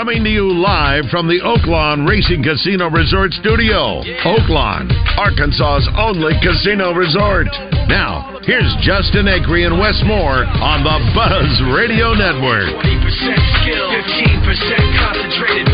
Coming to you live from the Oaklawn Racing Casino Resort Studio. Oaklawn, Arkansas's only casino resort. Now, here's Justin Acree and Wes Moore on the Buzz Radio Network. 20% skill, 15% concentrated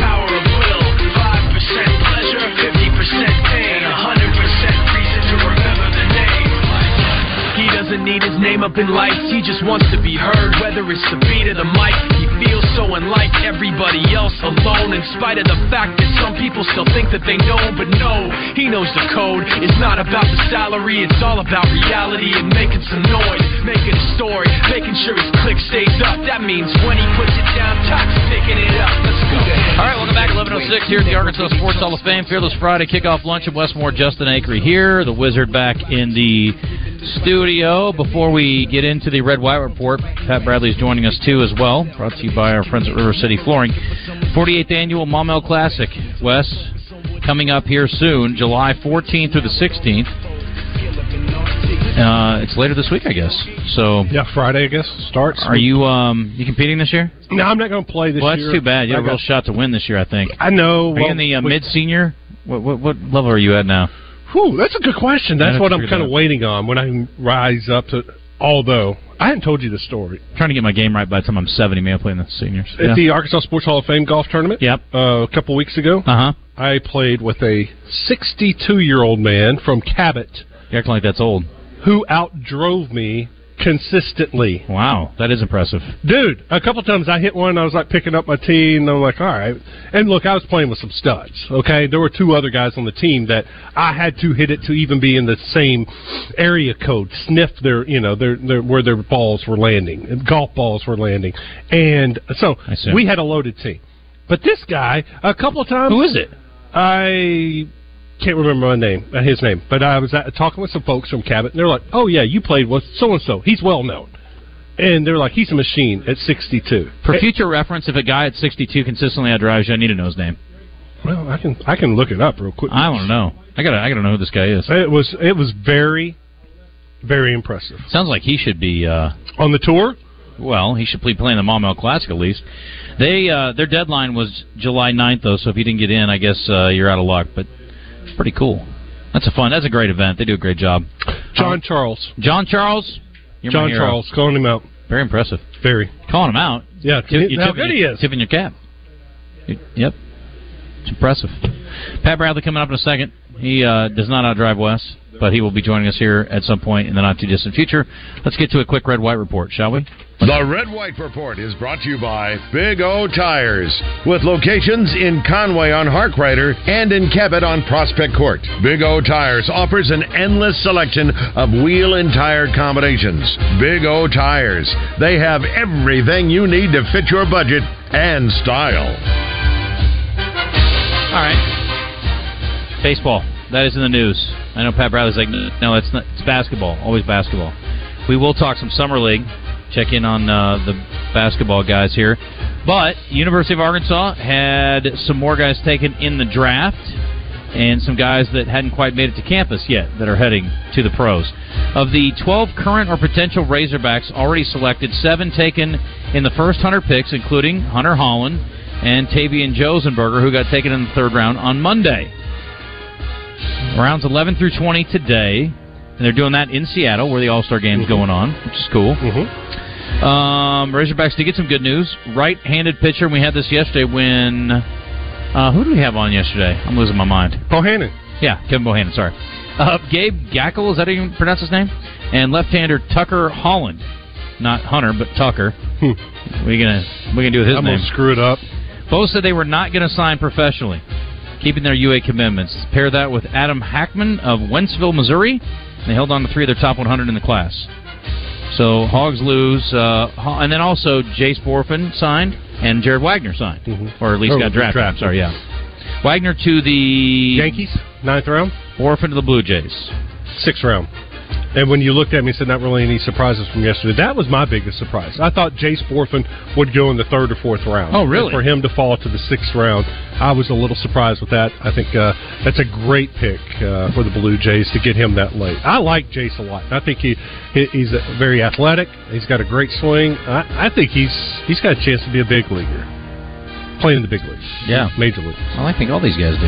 doesn't need his name up in lights, he just wants to be heard, whether it's the beat or the mic. He feels so unlike everybody else alone, in spite of the fact that some people still think that they know, but no, he knows the code. It's not about the salary, it's all about reality and making some noise, making a story, making sure his click stays up. That means when he puts it down, Tox picking it up. Let's go. All right, welcome back. 11:06 here at the Arkansas Sports Hall of Fame. Fearless Friday kickoff lunch at Westmore. Justin Acree here, the Wizard back in the studio. Before we get into the Red White report, Pat Bradley's joining us too as well. Brought to you by our friends at River City Flooring. 48th annual Maumelle Classic, Wes, coming up here soon, July 14th through the 16th. Uh, it's later this week, I guess. So Yeah, Friday, I guess, starts. Are you um you competing this year? No, I'm not going to play this well, that's year. too bad. You have a real shot to win this year, I think. I know. Are you in the uh, mid senior? What, what what level are you at now? Whew, that's a good question. That's Yeah, what I'm kind of waiting on when I rise up to. Although I haven't told you the story. trying to get my game right by the time I'm 70. Man, I'll play the seniors. At the Arkansas Sports Hall of Fame golf tournament, Yep. uh, a couple weeks ago, Uh huh. I played with a 62 year old man from Cabot You're acting like that's old. who outdrove me consistently. Wow, that is impressive. Dude, a couple times I hit one, I was like picking up my tee, and I'm like, all right. And look, I was playing with some studs, okay? There were two other guys on the team that I had to hit it to even be in the same area code, sniff their, you know, their, their where their balls were landing, golf balls were landing. And so we had a loaded team. But this guy, a couple times. Who is it? I can't remember my name, uh, his name, but I was at, talking with some folks from Cabot, and they're like, "Oh yeah, you played with so and so. He's well known." And they're like, "He's a machine at 62." For future reference, if a guy at 62 consistently outdrives you, I need to know his name. well, I can I can look it up real quick. I want to know. I gotta I gotta know who this guy is. It was it was very, very impressive Sounds like he should be. uh on the tour. Well, he should be playing the Maumelle Classic at least. They uh their deadline was July 9th though, so if you didn't get in, I guess uh, you're out of luck. But pretty cool. That's a fun. That's a great event. They do a great job. John Um, Charles, John Charles. John. Charles, calling him out. Very impressive. Very, Calling him out. yeah. Tip- you're how good he your- is. Tipping your cap. You- yep. It's impressive. Pat Bradley coming up in a second. He uh, does not outdrive Wes, but he will be joining us here at some point in the not too distant future. Let's get to a quick red white report, shall we? The Red White Report is brought to you by Big O Tires, with locations in Conway on Harkrider and in Cabot on Prospect Court. Big O Tires offers an endless selection of wheel and tire combinations. Big O Tires, they have everything you need to fit your budget and style. All right. Baseball. That is in the news. I know Pat Bradley's like, no, it's not. It's basketball. Always basketball. We will talk some summer league. Check in on uh, the basketball guys here. But University of Arkansas had some more guys taken in the draft, and some guys that hadn't quite made it to campus yet that are heading to the pros. Of the 12 current or potential Razorbacks already selected, seven taken in the first 100 picks, including Hunter Hollan and Tavian Josenberger, who got taken in the third round on Monday. Rounds 11 through 20 today, and they're doing that in Seattle, where the All Star Game's going on, which is cool. Mm-hmm. Um, Razorbacks did get some good news. Right-handed pitcher, and we had this yesterday when. Uh, who do we have on yesterday? I'm losing my mind. Bohannon. Yeah, Kevin Bohannon. Sorry, uh, Gabe Gaeckle. Is that how you pronounce his name? And left-hander Tucker Holland, not Hunter, but Tucker. Hmm. Are gonna are gonna do with his I'm name? gonna screw it up. Both said they were not going to sign professionally, keeping their UA commitments. Pair that with Adam Hachman of Wentzville, Missouri. They held on to three of their top 100 in the class. So Hogs lose, uh, and then also Jace Bohrofen signed and Jared Wegner signed, Mhm. or at least Oh, got drafted. drafted. Sorry, yeah. Wegner to the Yankees ninth round. Bohrofen to the Blue Jays. sixth round. And when you looked at me and said, not really any surprises from yesterday, that was my biggest surprise. I thought Jace Bohrofen would go in the third or fourth round. Oh, really? And for him to fall to the sixth round, I was a little surprised with that. I think uh, that's a great pick uh, for the Blue Jays to get him that late. I like Jace a lot. I think he, he he's very athletic. He's got a great swing. I, I think he's he's got a chance to be a big leaguer playing in the big leagues. Yeah. Major leagues. Well, I think all these guys do.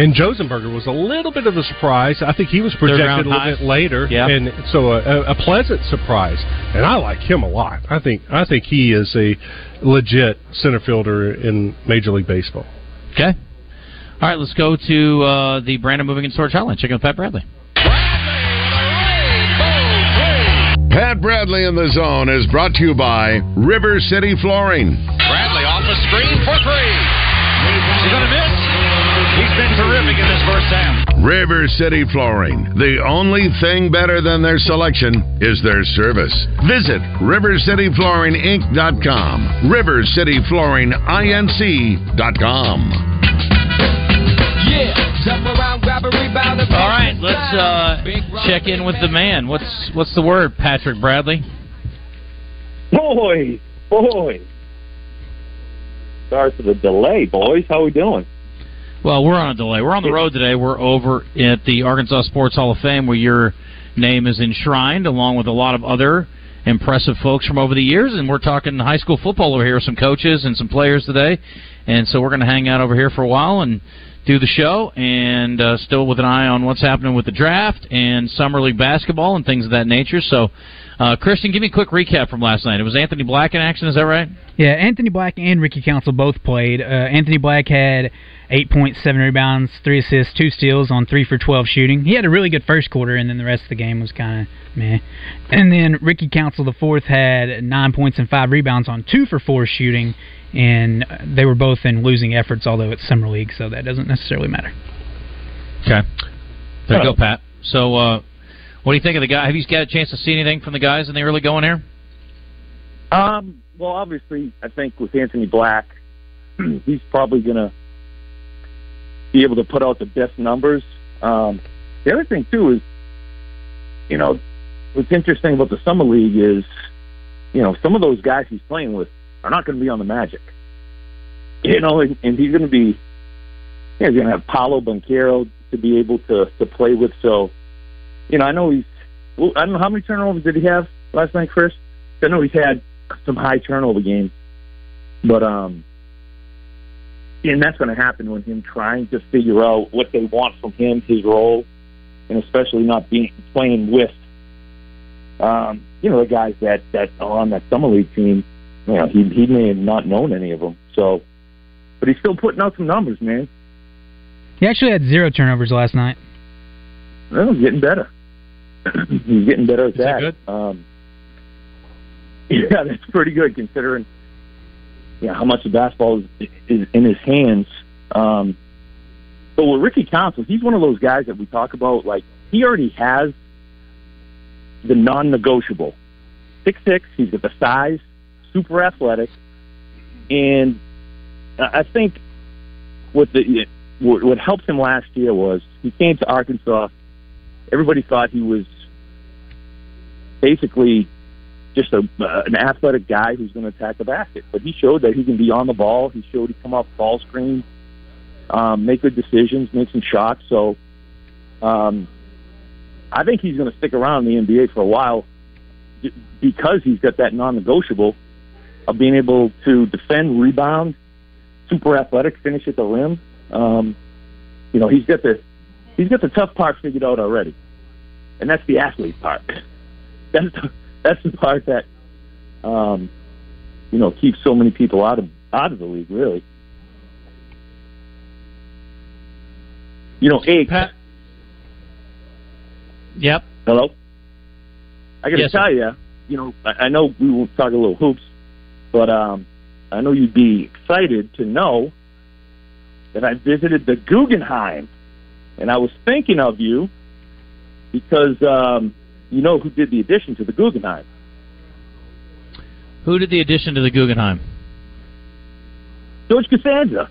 And Josenberger was a little bit of a surprise. I think he was projected a little high. bit later, Yeah. and so a, a pleasant surprise. And I like him a lot. I think I think he is a legit center fielder in Major League Baseball. Okay. All right, let's go to uh, the Brandon Moving and Storage Hotline. Check out Pat Bradley. Pat Bradley in the zone is brought to you by River City Flooring. Bradley off the screen for three. He's going to miss. He's been terrific in this first half. River City Flooring. The only thing better than their selection is their service. Visit RiverCityFlooringInc.com. RiverCityFlooringInc.com. Yeah. All right, let's uh, check in with the man. What's what's the word, Patrick Bradley? Boy, boy. Sorry for the delay, boys. How are we doing? Well, we're on a delay. We're on the road today. We're over at the Arkansas Sports Hall of Fame, where your name is enshrined, along with a lot of other impressive folks from over the years. And we're talking high school football over here, with some coaches and some players today. And so we're going to hang out over here for a while and do the show, and uh, still with an eye on what's happening with the draft and summer league basketball and things of that nature. So, uh, Christian, give me a quick recap from last night. It was Anthony Black in action. Is that right? Yeah, Anthony Black and Ricky Council both played. Uh, Anthony Black had 8.7 rebounds, 3 assists, 2 steals on 3 for 12 shooting. He had a really good first quarter, and then the rest of the game was kind of meh. And then Ricky Council, the fourth, had 9 points and 5 rebounds on 2 for 4 shooting, and they were both in losing efforts, although it's Summer League, so that doesn't necessarily matter. Okay. There you go, Pat. So, uh, what do you think of the guy? Have you got a chance to see anything from the guys in the early going here? Um, well, obviously, I think with Anthony Black, he's probably going to be able to put out the best numbers. Um, the other thing, too, is, you know, what's interesting about the Summer League is, you know, some of those guys he's playing with are not going to be on the Magic. You know, and, and he's going to be, yeah, he's going to have Paolo Banchero to be able to, to play with. So, you know, I know he's, well, I don't know how many turnovers did he have last night, Chris? I know he's had some high turnover games, but um, and that's going to happen with him trying to figure out what they want from him, his role, and especially not being playing with, um, you know, the guys that that are on that summer league team. You know, he he may have not known any of them, so, but he's still putting out some numbers, man. He actually had zero turnovers last night. Well, getting better. He's getting better at Is that that. Um, yeah, that's pretty good considering yeah how much the basketball is, is in his hands. Um, but with Ricky Council, he's one of those guys that we talk about. Like he already has the non-negotiable. Six six. He's got the size, super athletic, and I I think what the what, what helped him last year was he came to Arkansas. Everybody thought he was basically just a uh, an athletic guy who's going to attack the basket, but he showed that he can be on the ball. He showed he come off ball screen, um, make good decisions, make some shots. So, um, I think he's going to stick around in the NBA for a while because he's got that non-negotiable of being able to defend, rebound, super athletic, finish at the rim. Um, you know, he's got the he's got the tough part figured out already, and that's the athlete part. That's the, that's the part that um, you know keeps so many people out of out of the league. Really, you know, a Pat. Yep. hello. I got to Yes, tell you, you know, I, I know we will talk a little hoops, but um, I know you'd be excited to know that I visited the Guggenheim, and I was thinking of you because um, you know who did the addition to the Guggenheim. Who did the addition to the Guggenheim? George Costanza.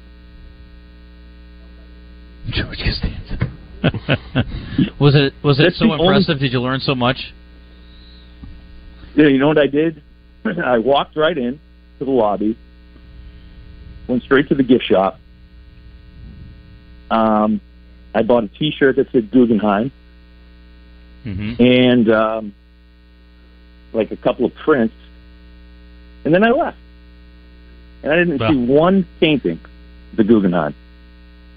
George Costanza. was it was it That's so the only- impressive? Did you learn so much? Yeah, you know what I did? I walked right in to the lobby, went straight to the gift shop. Um, I bought a T-shirt that said Guggenheim Mm-hmm. and um, like a couple of prints, and then I left. And I didn't Well. see one painting, the Guggenheim.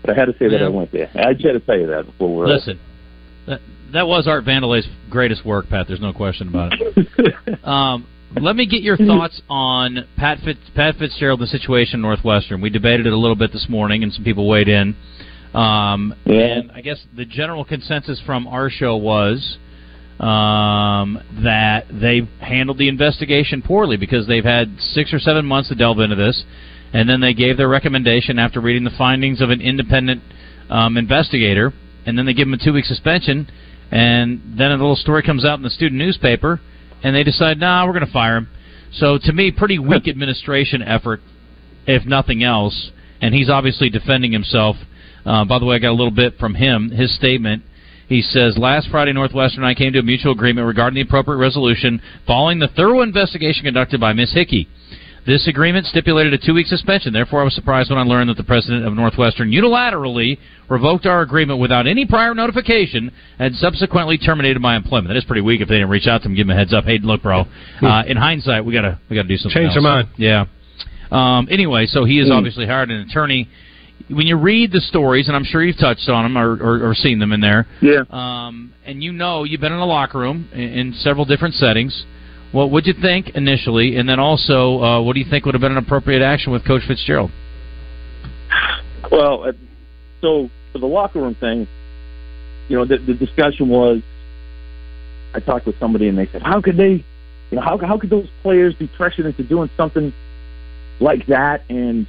But I had to say that Yeah. I went there. I had to tell you that before we're Listen, that that was Art Vandelay's greatest work, Pat. There's no question about it. Um, let me get your thoughts on Pat Fitz, Pat Fitzgerald, the situation in Northwestern. We debated it a little bit this morning, and some people weighed in. Um, Yeah. And I guess the general consensus from our show was um, that they handled the investigation poorly because they've had six or seven months to delve into this, and then they gave their recommendation after reading the findings of an independent um, investigator, and then they give him a two-week suspension, and then a little story comes out in the student newspaper, and they decide, nah, we're going to fire him. So to me, pretty weak administration effort, if nothing else. And he's obviously defending himself. Uh, by the way, I got a little bit from him. His statement. He says, Last Friday, Northwestern and I came to a mutual agreement regarding the appropriate resolution following the thorough investigation conducted by Ms. Hickey. This agreement stipulated a two week suspension. Therefore, I was surprised when I learned that the president of Northwestern unilaterally revoked our agreement without any prior notification and subsequently terminated my employment. That is pretty weak if they didn't reach out to him give him a heads up. Hey, look, bro. Uh, in hindsight, we gotta we gotta do something. Change else. their mind. Yeah. Um, anyway, so he has Hmm. obviously hired an attorney. When you read the stories, and I'm sure you've touched on them or, or, or seen them in there, Yeah. um, and you know you've been in a locker room in, in several different settings. What would you think initially, and then also, uh, what do you think would have been an appropriate action with Coach Fitzgerald? Well, uh, so for the locker room thing, you know, the, the discussion was, I talked with somebody and they said, how could they, you know, how how could those players be pressured into doing something like that? And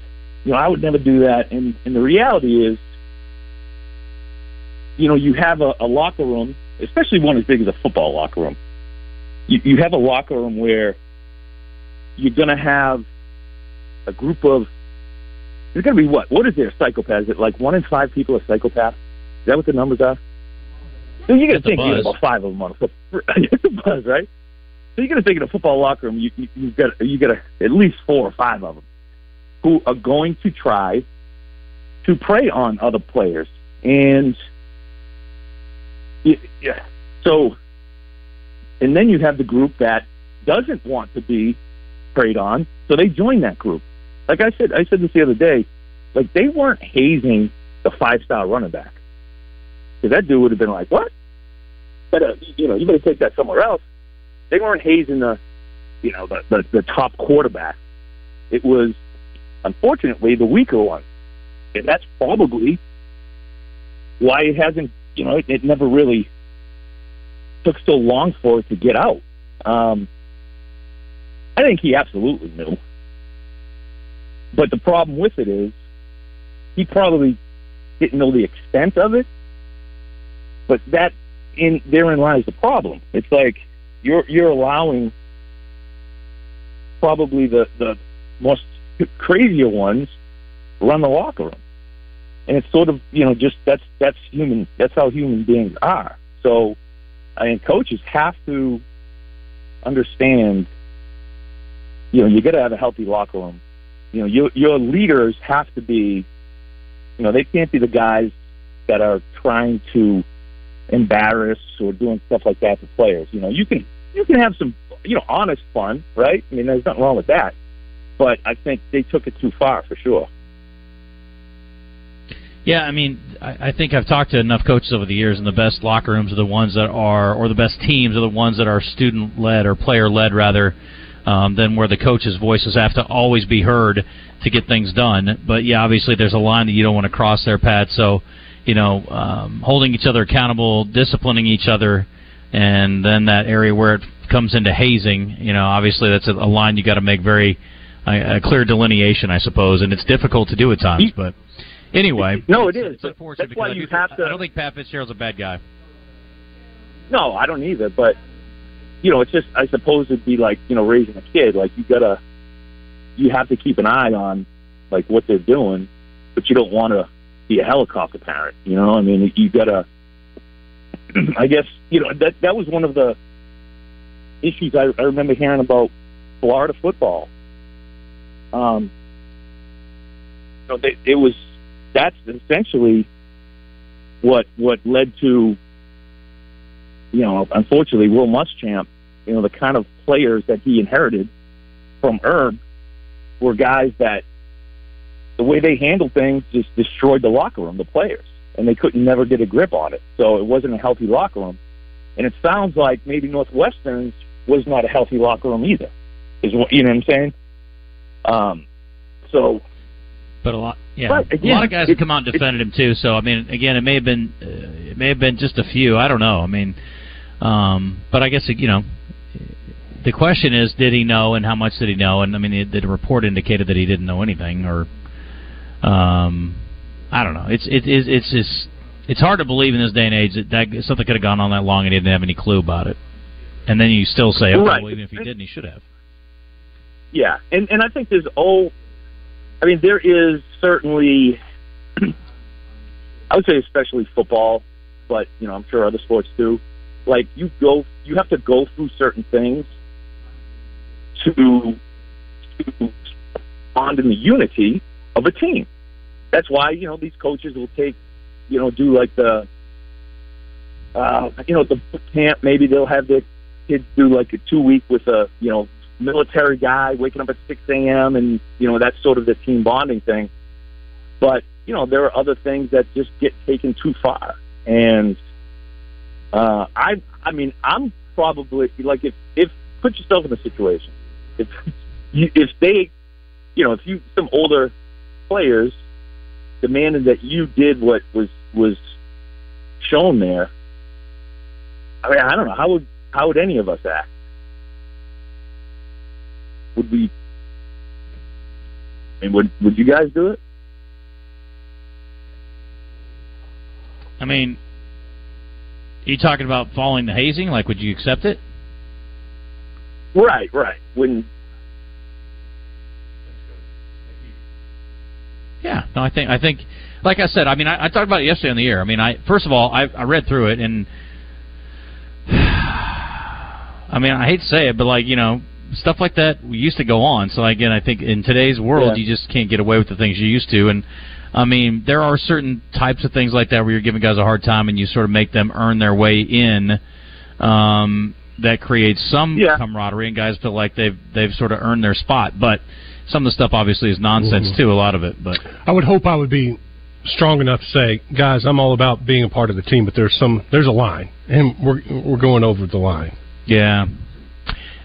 you know, I would never do that. And and the reality is, you know, you have a, a locker room, especially one as big as a football locker room. You you have a locker room where you're going to have a group of there's going to be what? What is there? Psychopaths? Is it like one in five people are psychopaths? Is that what the numbers are? So you're going to think you buzz. about five of them on a football. it's a buzz, right? So you're going to think in a football locker room, you, you, you've got you got a, at least four or five of them who are going to try to prey on other players, and yeah, so and then you have the group that doesn't want to be preyed on, so they join that group. Like I said, I said this the other day. Like they weren't hazing the five star running back. Because that dude would have been like, "What? Better, you know, you better take that somewhere else." They weren't hazing the, you know, the the, the top quarterback. It was, unfortunately, the weaker one, and that's probably why it hasn't. You know, it, it never really took so long for it to get out. Um, I think he absolutely knew. But the problem with it is he probably didn't know the extent of it. But that in therein lies the problem. It's like you're you're allowing probably the the most crazier ones run the locker room. And it's sort of you know just that's that's human that's how human beings are. So I mean coaches have to understand you know, you got to have a healthy locker room. You know, your your leaders have to be, you know, they can't be the guys that are trying to embarrass or doing stuff like that to players. You know, you can you can have some you know honest fun, right? I mean, there's nothing wrong with that. But I think they took it too far for sure. Yeah, I mean, I, I think I've talked to enough coaches over the years, and the best locker rooms are the ones that are, or the best teams are the ones that are student led or player led rather, um, than where the coach's voices have to always be heard to get things done. But yeah, obviously there's a line that you don't want to cross there, Pat. So, you know, um, holding each other accountable, disciplining each other, and then that area where it comes into hazing, you know, obviously that's a, a line you got to make very a, a clear delineation, I suppose, and it's difficult to do at times, but. Anyway, No, it it's- is, It's but unfortunate that's why because I you do- have to- I don't think Pat Fitzgerald's a bad guy. No, I don't either. But you know, it's just I suppose it'd be like you know raising a kid. Like you gotta, you have to keep an eye on like what they're doing, but you don't want to be a helicopter parent. You know, I mean, you gotta I guess you know that that was one of the issues I, I remember hearing about Florida football. Um, you know, they, it was that's essentially what what led to you know unfortunately Will Muschamp. You know the kind of players that he inherited from Herb were guys that the way they handled things just destroyed the locker room, the players, and they couldn't never get a grip on it. So it wasn't a healthy locker room. And it sounds like maybe Northwestern's was not a healthy locker room either. Is what you know what I'm saying? Um, so, but a lot, yeah, But, a lot of guys it- have come out and defended him too. So I mean, again, it may have been, uh, it may have been just a few. I don't know. I mean, um, but I guess you know, the question is, did he know, and how much did he know? And I mean, the, the report indicated that he didn't know anything, or, um, I don't know. It's it is it's just it's hard to believe in this day and age that, that something could have gone on that long and he didn't have any clue about it. And then you still say, okay, Right. well, even if he didn't, he should have. Yeah, and and I think there's oh, I mean there is certainly, I would say especially football, but you know I'm sure other sports do. Like you go, you have to go through certain things to to bond in the unity of a team. That's why you know these coaches will take, you know, do like the, uh, you know, the camp. Maybe they'll have their kids do like a two week with a you know military guy waking up at six a.m. and you know that's sort of the team bonding thing. But you know there are other things that just get taken too far, and uh, I I mean I'm probably like if if put yourself in a situation if if they you know if you some older players demanded that you did what was was shown there. I mean I don't know how would how would any of us act? Would we? I mean, would would you guys do it? I mean, are you talking about following the hazing? Like, would you accept it? Right, right. When Yeah, no, I think I think, like I said, I mean, I, I talked about it yesterday on the air. I mean, I first of all, I, I read through it, and I mean, I hate to say it, but like you know, stuff like that used to go on. So again, I think in today's world, Yeah. you just can't get away with the things you used to, and I mean, there are certain types of things like that where you're giving guys a hard time, and you sort of make them earn their way in. Um, that creates some Yeah. camaraderie, and guys feel like they've they've sort of earned their spot. But some of the stuff obviously is nonsense too. A lot of it, but I would hope I would be strong enough to say, guys, I'm all about being a part of the team, but there's some there's a line, and we're we're going over the line. Yeah.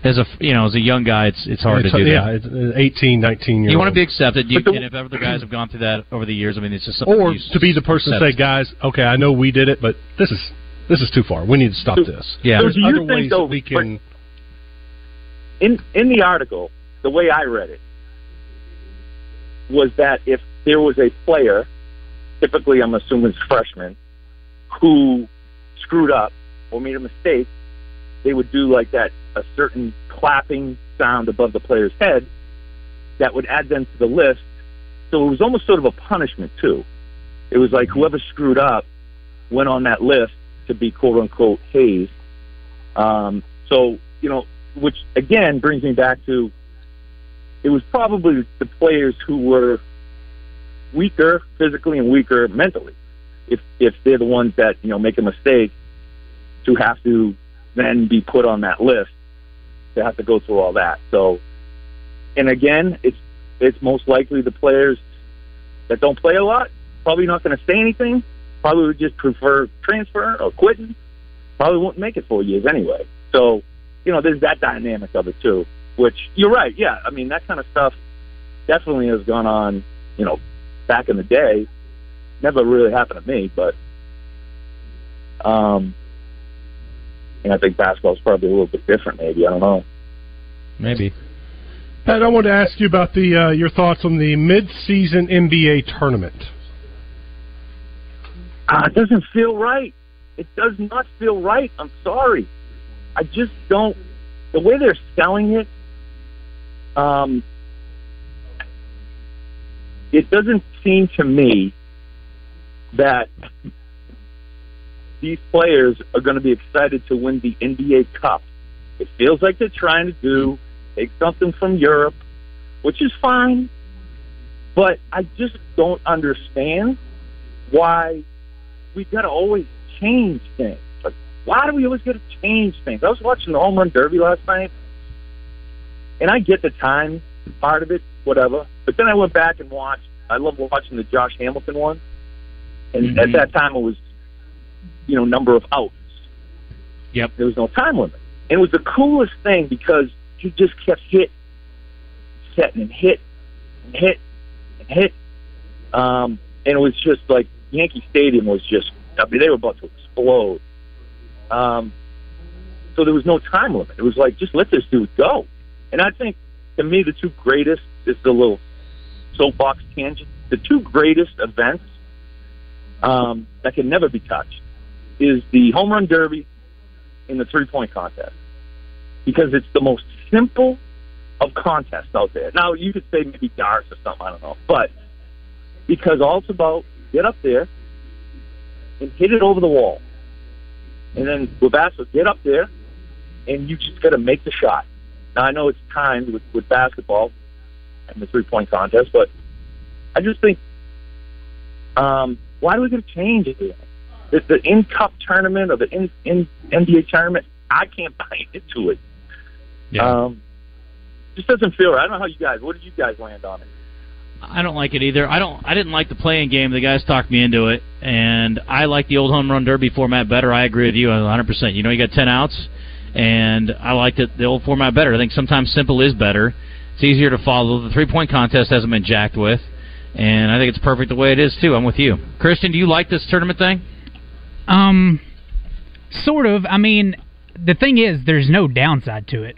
As a you know, as a young guy, it's it's hard It's- to do yeah, that. it's, uh, 18, 19 years You want to be accepted, you, the- and if other guys have gone through that over the years, I mean, it's just something or you to be the person to say, guys, okay, I know we did it, but this is this is too far. We need to stop So- this. Yeah. So There's other think, ways though, that we can. in in the article, the way I read it was that if there was a player, typically I'm assuming it's freshman, who screwed up or made a mistake, they would do like that a certain clapping sound above the player's head that would add them to the list. So it was almost sort of a punishment too. It was like whoever screwed up went on that list to be quote unquote hazed. Um, so you know, which again brings me back to it was probably the players who were weaker physically and weaker mentally. If if they're the ones that you know make a mistake, to have to then be put on that list, to have to go through all that. So, and again, it's it's most likely the players that don't play a lot probably not going to say anything. Probably would just prefer transfer or quitting. Probably won't make it four years anyway. So, you know, there's that dynamic of it too. Which you're right. Yeah, I mean that kind of stuff definitely has gone on. You know, back in the day, never really happened to me, but um, and I think basketball's probably a little bit different. Maybe I don't know. maybe. Pat, I want to ask you about the uh, your thoughts on the mid-season NBA tournament. Uh, it doesn't feel right. It does not feel right. I'm sorry. I just don't. The way they're selling it, um, it doesn't seem to me that these players are going to be excited to win the NBA Cup. It feels like they're trying to do take something from Europe, which is fine, but I just don't understand why we've got to always change things. Like, why do we always got to change things? I was watching the home run derby last night, and I get the time part of it, whatever. But then I went back and watched. I love watching the Josh Hamilton one, and at mm-hmm. that time it was, you know, number of outs. Yep. There was no time limit, and it was the coolest thing because he just kept hit, setting and hit, and hit, and hit. Um, and it was just like Yankee Stadium was just. I mean, they were about to explode. Um, so there was no time limit. It was like just let this dude go. And I think to me the two greatest is the little soapbox tangent. The two greatest events um, that can never be touched is the home run derby and the three point contest because it's the most simple of contests out there. Now you could say maybe darts or something, I don't know, but because all it's about get up there and hit it over the wall, and then with basketball, get up there and you just got to make the shot. Now I know it's timed with, with basketball and the three point contest, but I just think, um, why do we got to change it? The, the in cup tournament or the in, in NBA tournament, I can't buy into it. Yeah. Um, just doesn't feel right. I don't know how you guys. What did you guys land on it? I don't like it either. I don't. I didn't like the playing game. The guys talked me into it, and I like the old home run derby format better. I agree with you 100. percent You know, you got 10 outs, and I liked it the old format better. I think sometimes simple is better. It's easier to follow. The three point contest hasn't been jacked with, and I think it's perfect the way it is too. I'm with you, Christian. Do you like this tournament thing? Um, sort of. I mean, the thing is, there's no downside to it.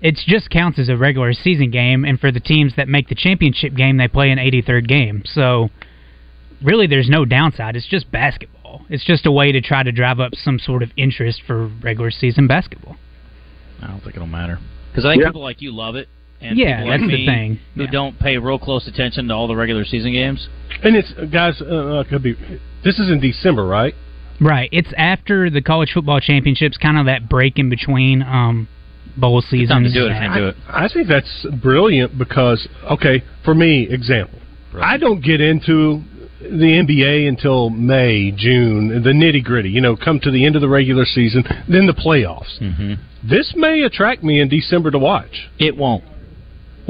It just counts as a regular season game, and for the teams that make the championship game, they play an 83rd game. So, really, there's no downside. It's just basketball. It's just a way to try to drive up some sort of interest for regular season basketball. I don't think it'll matter because I think Yeah. people like you love it. And Yeah, people like that's the thing. Who don't pay real close attention to all the regular season games. And it's guys, uh, uh, could be. This is in December, right? Right. It's after the college football championships, kind of that break in between um, bowl seasons. I, I think that's brilliant because, okay, for me, example, I don't get into the NBA until May, June, the nitty gritty. You know, come to the end of the regular season, then the playoffs. Mm-hmm. This may attract me in December to watch. It won't.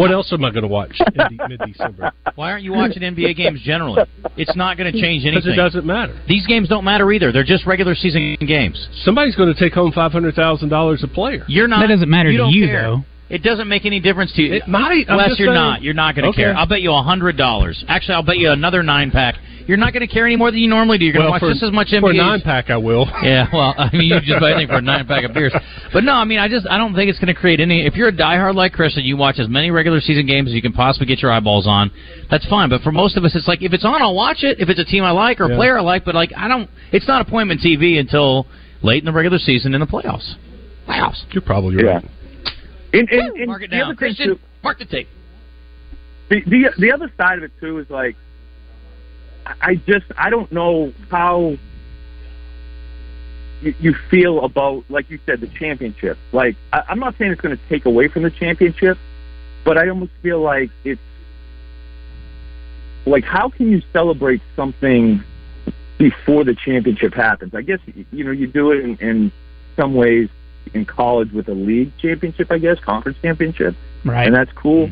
What else am I going to watch in de- mid-December? Why aren't you watching NBA games generally? It's not going to change anything. Because anything. it doesn't matter. These games don't matter either. They're just regular season games. Somebody's going to take home five hundred thousand dollars a player. You're not. That doesn't matter you to you, care. though. It doesn't make any difference to you. It might. I'm Wes, just you're saying. not. You're not going to Okay. care. I'll bet you a hundred dollars. Actually, I'll bet you another nine pack. You're not going to care any more than you normally do. You're going to Well, watch for- just as much NBA. for a NBA. nine pack, I will. Yeah, well, I mean, you just buy anything for a nine pack of beers. But no, I mean, I just I don't think it's going to create any. If you're a diehard like Chris and you watch as many regular season games as you can possibly get your eyeballs on, that's fine. But for most of us, it's like if it's on, I'll watch it. If it's a team I like or a Yeah. player I like, but like I don't. It's not appointment TV until late in the regular season in the playoffs. Playoffs. You're probably right. And, and, and Mark it the down, other thing, Christian. too- Mark the tape. the, the the other side of it too is like I- just I don't know how you, you feel about like you said the championship. Like I, I'm not saying it's going to take away from the championship, but I almost feel like it's like how can you celebrate something before the championship happens? I guess you know you do it in, in some ways in college with a league championship, I guess conference championship, Right. and that's cool.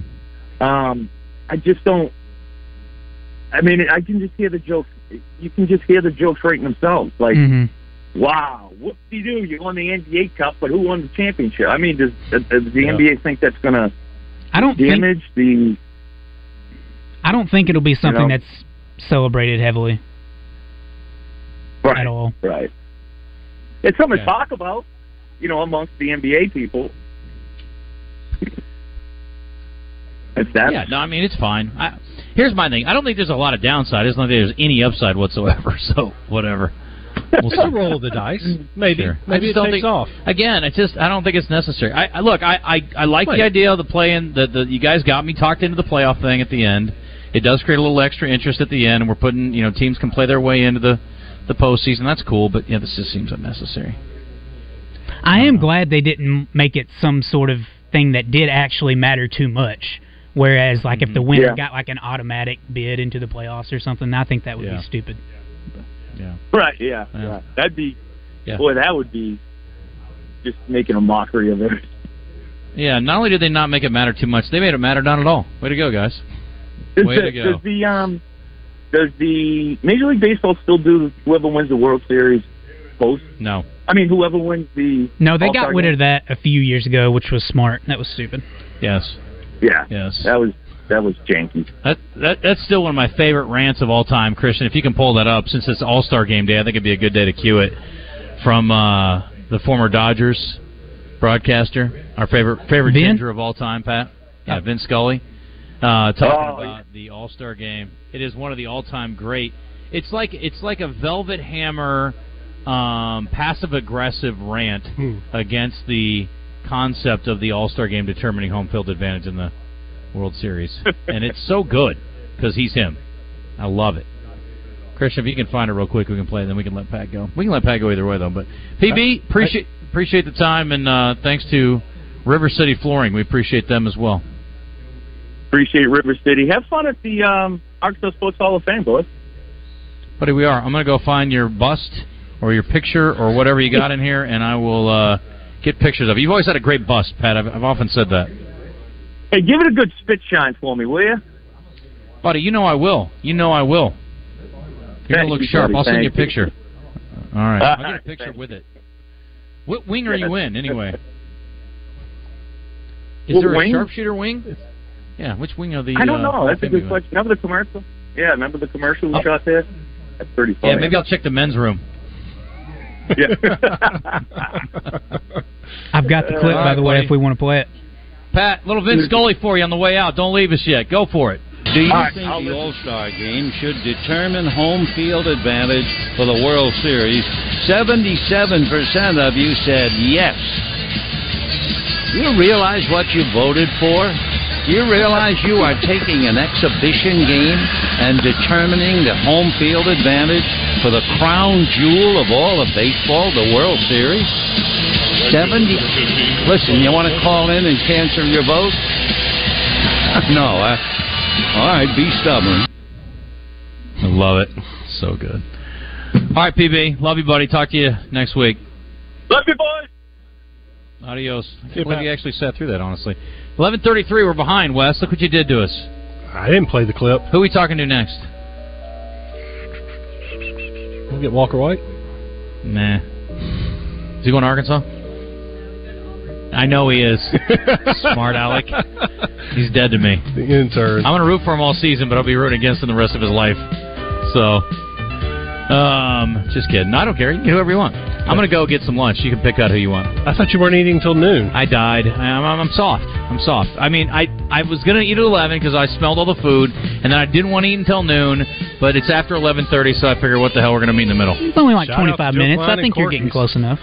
Um, I just don't. I mean, I can just hear the jokes. You can just hear the jokes writing themselves. Like, Mhm. wow, whoopsie doo, you do? You won the NBA Cup, but who won the championship? I mean, does, does the Yeah. NBA think that's going to I don't think damage the? I don't think it'll be something know? that's celebrated heavily Right. at all. Right. It's something Yeah. to talk about, you know, amongst the NBA people. It's that. Yeah, no, I mean it's fine. I, here's my thing. I don't think there's a lot of downside. I don't think there's any upside whatsoever. So whatever. We'll It's a roll of the dice. Mm, maybe. Sure. I Maybe just it takes think, off. Again, it's just I don't think it's necessary. I, I look, I, I I like Wait. the idea of the playing. The the you guys got me talked into the playoff thing at the end. It does create a little extra interest at the end, and we're putting you know teams can play their way into the the postseason. That's cool, but yeah, this just seems unnecessary. I am glad they didn't make it some sort of thing that did actually matter too much. Whereas, like, if the winner Yeah. got like an automatic bid into the playoffs or something, I think that would Yeah. be stupid. Yeah. Right. Yeah. Yeah. yeah. That'd be. Yeah. Boy, that would be just making a mockery of it. Yeah, not only did they not make it matter too much, they made it matter not at all. Way to go, guys. Does Way the, to go. Does the um, does the Major League Baseball still do whoever wins the World Series post? No. I mean, whoever wins the No, they All-Star got rid game? of that a few years ago, which was smart. That was stupid. Yes. Yeah. Yes. That was that was janky. That, that that's still one of my favorite rants of all time, Christian. If you can pull that up, since it's All Star Game Day, I think it'd be a good day to cue it from uh, the former Dodgers broadcaster, our favorite favorite Vin? ginger of all time, Pat. Yeah, Vince Scully, uh, talking Oh, about the All Star Game. It is one of the all time great. It's like it's like a Velvet Hammer, um, passive aggressive rant against the concept of the All Star Game determining home field advantage in the World Series, and it's so good because he's him. I love it. Christian, if you can find it real quick, we can play. it, Then we can let Pat go. We can let Pat go either way, though. But PB, appreciate appreciate the time, and uh, thanks to River City Flooring, we appreciate them as well. Appreciate River City. Have fun at the um, Arkansas Sports Hall of Fame, boys. Buddy, we are. I'm going to go find your bust or your picture or whatever you got in here, and I will uh, get pictures of it. You've always had a great bust, Pat. I've, I've often said that. Hey, give it a good spit shine for me, will you? Buddy, you know I will. You know I will. You're going to look you, sharp. buddy. I'll send you a picture. All right. I'll get a picture with it. What wing are you in, anyway? Is What there a wing? sharpshooter wing? Yeah, which wing are the? I don't uh, know. That's a good question. Remember the commercial? Yeah, remember the commercial we shot there? That's pretty funny. Yeah, maybe I'll check the men's room. Yeah. I've got the clip, All by the way, buddy. if we want to play it. Pat, little Vince mm. Scully for you on the way out. Don't leave us yet. Go for it. Do you All right, think I'll the. All Star game should determine home field advantage for the World Series? 77% of you said yes. Do You realize what you voted for? You realize you are taking an exhibition game and determining the home field advantage for the crown jewel of all of baseball, the World Series? 70. Listen, you want to call in and cancel your vote? no. Uh, all right, be stubborn. I love it. So good. All right, PB. Love you, buddy. Talk to you next week. Love you, boys. Adios. I See can't believe Pat. you actually sat through that, honestly. 11.33, we're behind, Wes. Look what you did to us. I didn't play the clip. Who are we talking to next? We'll get Walker White. Nah. Is he going to Arkansas? I know he is. Smart Alec. He's dead to me. The intern. I'm going to root for him all season, but I'll be rooting against him the rest of his life. So, um, just kidding. I don't care. You can get whoever you want. I'm going to go get some lunch. You can pick out who you want. I thought you weren't eating till noon. I died. I'm, I'm, I'm soft. I'm soft. I mean, I I was gonna eat at 11 because I smelled all the food, and then I didn't want to eat until noon. But it's after 11:30, so I figured, what the hell, we're gonna meet in the middle. It's only like Shout 25 minutes. Klein I think you're getting close enough.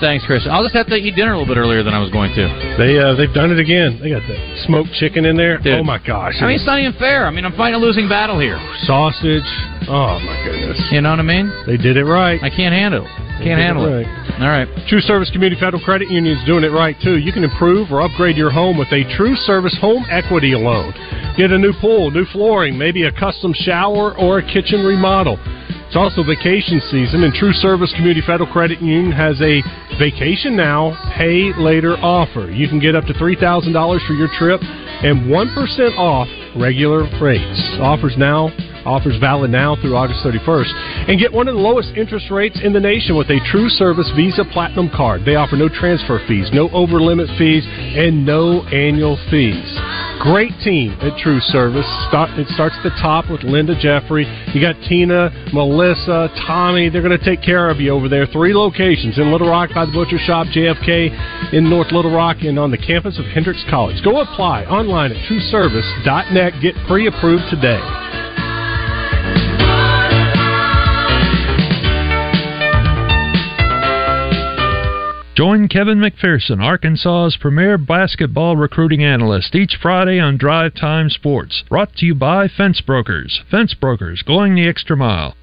Thanks, Chris. I'll just have to eat dinner a little bit earlier than I was going to. They uh, they've done it again. They got the smoked chicken in there. Dude. Oh my gosh! I mean, it's not even fair. I mean, I'm fighting a losing battle here. sausage. Oh, oh my goodness! You know what I mean? They did it right. I can't handle. it. Can't handle it. right. All right. True Service Community Federal Credit Union is doing it right too. You can improve or upgrade your home with a True Service Home Equity Loan. Get a new pool, new flooring, maybe a custom shower or a kitchen remodel. It's also vacation season, and True Service Community Federal Credit Union has a vacation now, pay later offer. You can get up to $3,000 for your trip and 1% off regular rates. Offers now Offers valid now through August 31st. And get one of the lowest interest rates in the nation with a True Service Visa Platinum card. They offer no transfer fees, no over limit fees, and no annual fees. Great team at True Service. Start, it starts at the top with Linda Jeffrey. You got Tina, Melissa, Tommy. They're going to take care of you over there. Three locations in Little Rock by the Butcher Shop, JFK in North Little Rock, and on the campus of Hendrix College. Go apply online at trueservice.net. Get pre approved today. Join Kevin McPherson, Arkansas's premier basketball recruiting analyst, each Friday on Drive Time Sports. Brought to you by Fence Brokers. Fence Brokers, going the extra mile.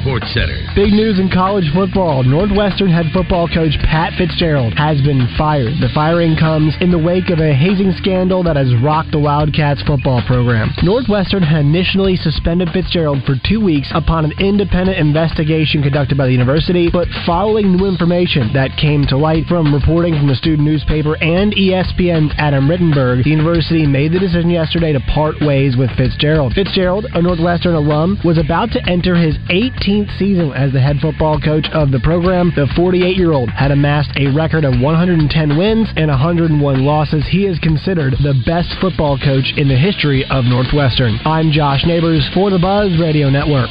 Sports Center. Big news in college football. Northwestern head football coach Pat Fitzgerald has been fired. The firing comes in the wake of a hazing scandal that has rocked the Wildcats football program. Northwestern had initially suspended Fitzgerald for two weeks upon an independent investigation conducted by the university, but following new information that came to light from reporting from the student newspaper and ESPN's Adam Rittenberg, the university made the decision yesterday to part ways with Fitzgerald. Fitzgerald, a Northwestern alum, was about to enter his 18th season as the head football coach of the program. The 48 year old had amassed a record of 110 wins and 101 losses. He is considered the best football coach in the history of Northwestern. I'm Josh Neighbors for the Buzz Radio Network.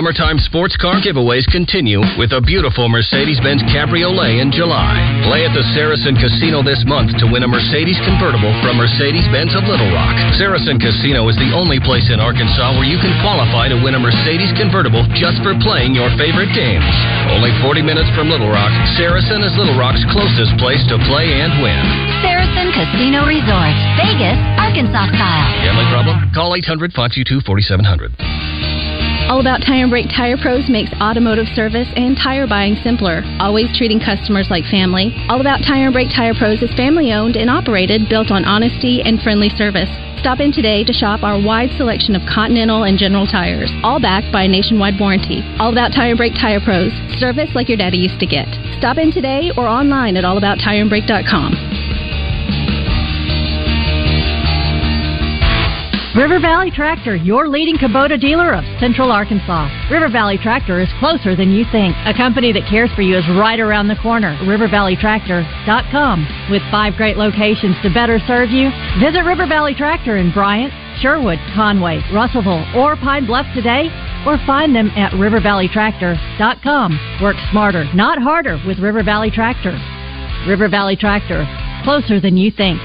summertime sports car giveaways continue with a beautiful Mercedes-Benz Cabriolet in July. Play at the Saracen Casino this month to win a Mercedes convertible from Mercedes-Benz of Little Rock. Saracen Casino is the only place in Arkansas where you can qualify to win a Mercedes convertible just for playing your favorite games. Only 40 minutes from Little Rock, Saracen is Little Rock's closest place to play and win. Saracen Casino Resort, Vegas, Arkansas style. Gambling problem? Call 800-522-4700. All About Tire and Brake Tire Pros makes automotive service and tire buying simpler, always treating customers like family. All About Tire and Brake Tire Pros is family owned and operated, built on honesty and friendly service. Stop in today to shop our wide selection of Continental and General tires, all backed by a nationwide warranty. All About Tire and Brake Tire Pros, service like your daddy used to get. Stop in today or online at allabouttireandbrake.com. River Valley Tractor, your leading Kubota dealer of Central Arkansas. River Valley Tractor is closer than you think. A company that cares for you is right around the corner. RiverValleyTractor.com. With five great locations to better serve you, visit River Valley Tractor in Bryant, Sherwood, Conway, Russellville, or Pine Bluff today, or find them at RiverValleyTractor.com. Work smarter, not harder with River Valley Tractor. River Valley Tractor, closer than you think.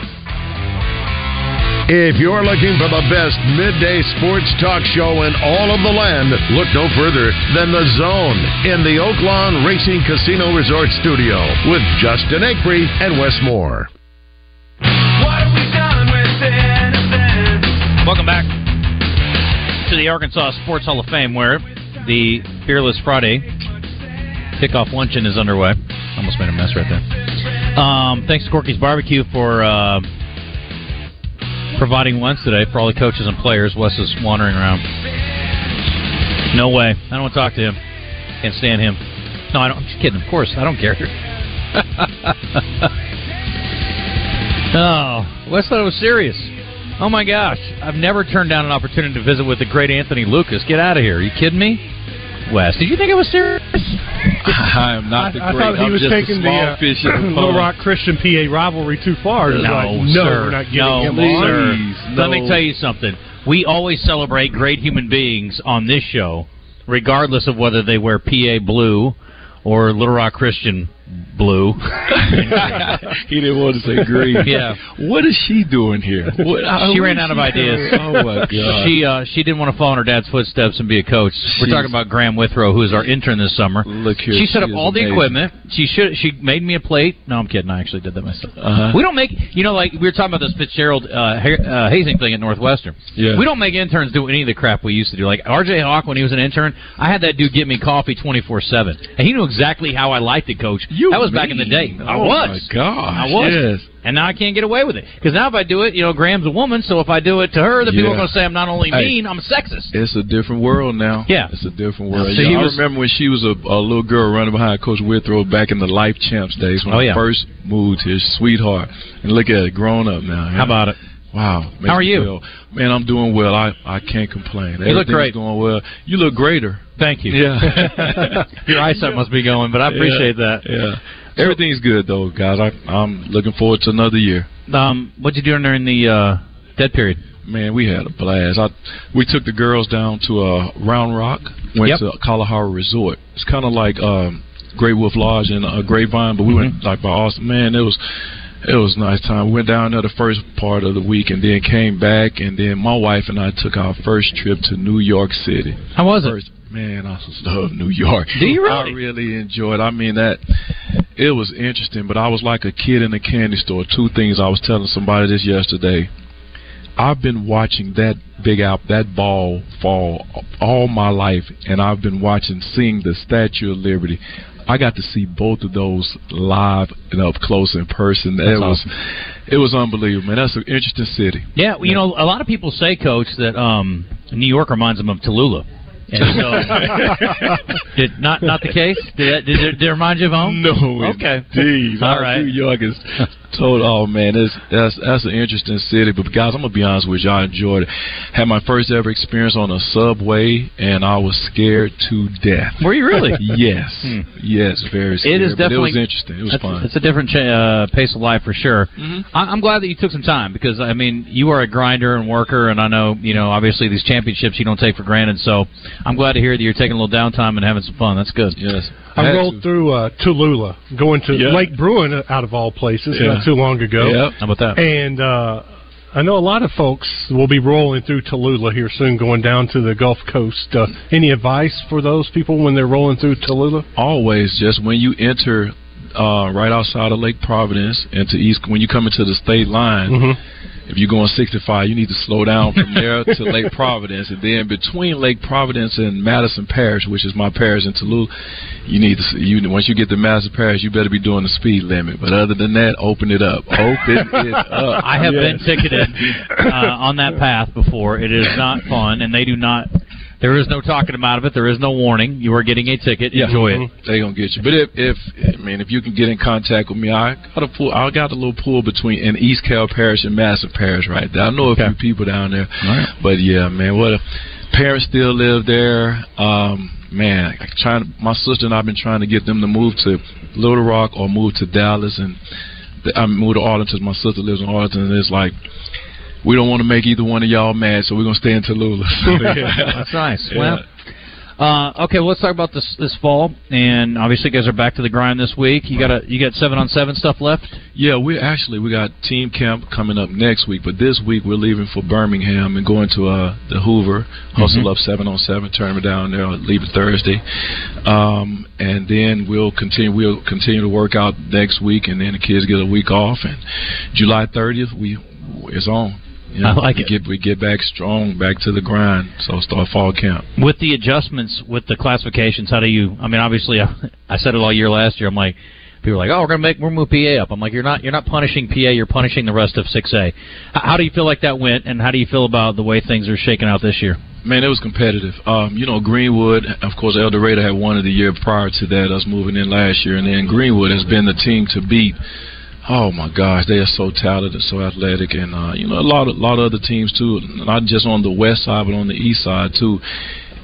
If you're looking for the best midday sports talk show in all of the land, look no further than The Zone in the Oaklawn Racing Casino Resort Studio with Justin Acree and Wes Moore. Welcome back to the Arkansas Sports Hall of Fame, where the Fearless Friday kickoff luncheon is underway. Almost made a mess right there. Um, thanks to Corky's Barbecue for uh, providing lunch today for all the coaches and players. Wes is wandering around. No way. I don't want to talk to him. Can't stand him. No, I don't. I'm just kidding. Of course, I don't care. oh, Wes thought it was serious. Oh my gosh, I've never turned down an opportunity to visit with the great Anthony Lucas. Get out of here. Are you kidding me? Wes, did you think it was serious? I am not the I, I thought he I'm was taking the uh, fish the Little pond. Rock Christian PA rivalry too far. No, like, no, sir. we're not no, him sir. on. Let me tell you something. We always celebrate great human beings on this show, regardless of whether they wear PA blue or Little Rock Christian blue. he didn't want to say green. Yeah. What is she doing here? What, she ran is out of ideas. doing? Oh my god. She uh, she didn't want to follow in her dad's footsteps and be a coach. We're talking about Graham Withrow, who is our intern this summer. Look here. she set up is all the amazing. equipment. She should. She made me a plate. No, I'm kidding. I actually did that myself. Uh-huh. We don't make. You know, like we were talking about this Fitzgerald uh, ha- uh, hazing thing at Northwestern. Yeah. We don't make interns do any of the crap we used to do. Like R.J. Hawk when he was an intern, I had that dude get me coffee 24 seven, and he knew exactly how I liked it, Coach. You that was back in the day. I Oh, was. my gosh, I was. yes. And now I can't get away with it because now if I do it, you know, Graham's a woman, so if I do it to her, then people are going to say I'm not only Hey. mean, I'm a sexist. It's a different world now. Yeah. it's a different world. So Yeah, I was- remember when she was a, a little girl running behind Coach Withrow back in the Life Champs days when Oh, I first moved here. Sweetheart, and look at it, grown up now. How about it? Wow. How are you? feel- man, I'm doing well. I I can't complain. You look great. Going well. You look greater. Thank you. Yeah. Your eyesight must be going, but I appreciate Yeah, that. Yeah. Everything's good though, guys. I, I'm looking forward to another year. Um, what'd you do during the uh, Dead period. Man, we had a blast. I, we took the girls down to uh, Round Rock, went Yep. to Kalahari Resort. It's kind of like um, Great Wolf Lodge and uh, Grapevine, but we went like by Austin. Man, it was it was a nice time. We went down there the first part of the week, and then came back, and then my wife and I took our first trip to New York City. How was it? First, Man, I just love New York. Do you really? I really? enjoyed. I mean that it was interesting, but I was like a kid in a candy store. Two things I was telling somebody this yesterday. I've been watching that big out that ball fall all my life, and I've been watching, seeing the Statue of Liberty. I got to see both of those live and up close in person. That's it was, awesome. it was unbelievable, man. That's an interesting city. Yeah, well, you know, a lot of people say, Coach, that um, New York reminds them of Tallulah. And so, did not not the case? Did that, did, it, did it remind you of home? No, Okay. indeed. All Our right. New York is total. Oh man, it's, that's that's an interesting city. But guys, I'm gonna be honest with you. I enjoyed it. Had my first ever experience on a subway, and I was scared to death. Were you really? yes, Hmm. yes, very. Scared, It is but definitely It was interesting. It was fun. It's a different cha- uh, pace of life for sure. Mhm. I, I'm glad that you took some time because I mean you are a grinder and worker, and I know you know obviously these championships you don't take for granted. So I'm glad to hear that you're taking a little downtime and having some fun. That's good. Yes. I rolled through uh, Tallulah, going to Yeah. Lake Bruin out of all places Yeah. not too long ago. Yep. How about that? And uh, I know a lot of folks will be rolling through Tallulah here soon, going down to the Gulf Coast. Uh, any advice for those people when they're rolling through Tallulah? always just when you enter uh, right outside of Lake Providence into East, when you come into the state line, Mm-hmm. If you're going 65, you need to slow down from there to Lake Providence, and then between Lake Providence and Madison Parish, which is my parish in Tallulah, you need to s- you once you get to Madison Parish, you better be doing the speed limit. But other than that, open it up, open it up. I have Yes. been ticketed uh, on that path before. It is not fun, and they do not. There is no talking about it. There is no warning. You are getting a ticket. Enjoy it. They gonna get you. But if, if I mean, if you can get in contact with me, I got a pool. I got a little pool between in East Carroll Parish and Madison Parish right there. I know a few people down there. But yeah, man, what a parents still live there. Um, man, I trying. My sister and I've been trying to get them to move to Little Rock or move to Dallas, and I moved to Arlington. My sister lives in Arlington, and it's like. We don't want to make either one of y'all mad, so we're gonna stay in Tallulah. That's nice. Yeah. Well, uh, okay, well, let's talk about this this fall. And obviously, you guys are back to the grind this week. You got a you got seven on seven stuff left. Yeah, we actually we got team camp coming up next week, but this week we're leaving for Birmingham and going to uh the Hoover Hustle Mhm. Up seven on seven tournament down there. Leaving Thursday, um, and then we'll continue we'll continue to work out next week, and then the kids get a week off, and July thirtieth we it's on. You I like we it. Get, we get back strong, back to the grind. So start fall camp. With the adjustments with the classifications, how do you? I mean, obviously, I, I said it all year last year. I'm like, people are like, oh, we're gonna make we're move PA up. I'm like, you're not you're not punishing PA. You're punishing the rest of six A. How do you feel like that went, and how do you feel about the way things are shaking out this year? Man, it was competitive. Um, you know, Greenwood, of course, El Dorado had won of the year prior to that, us moving in last year, and then Greenwood has been the team to beat. Oh my gosh, they are so talented, so athletic, and uh, you know, a lot of lot of other teams too. Not just on the west side, but on the east side too.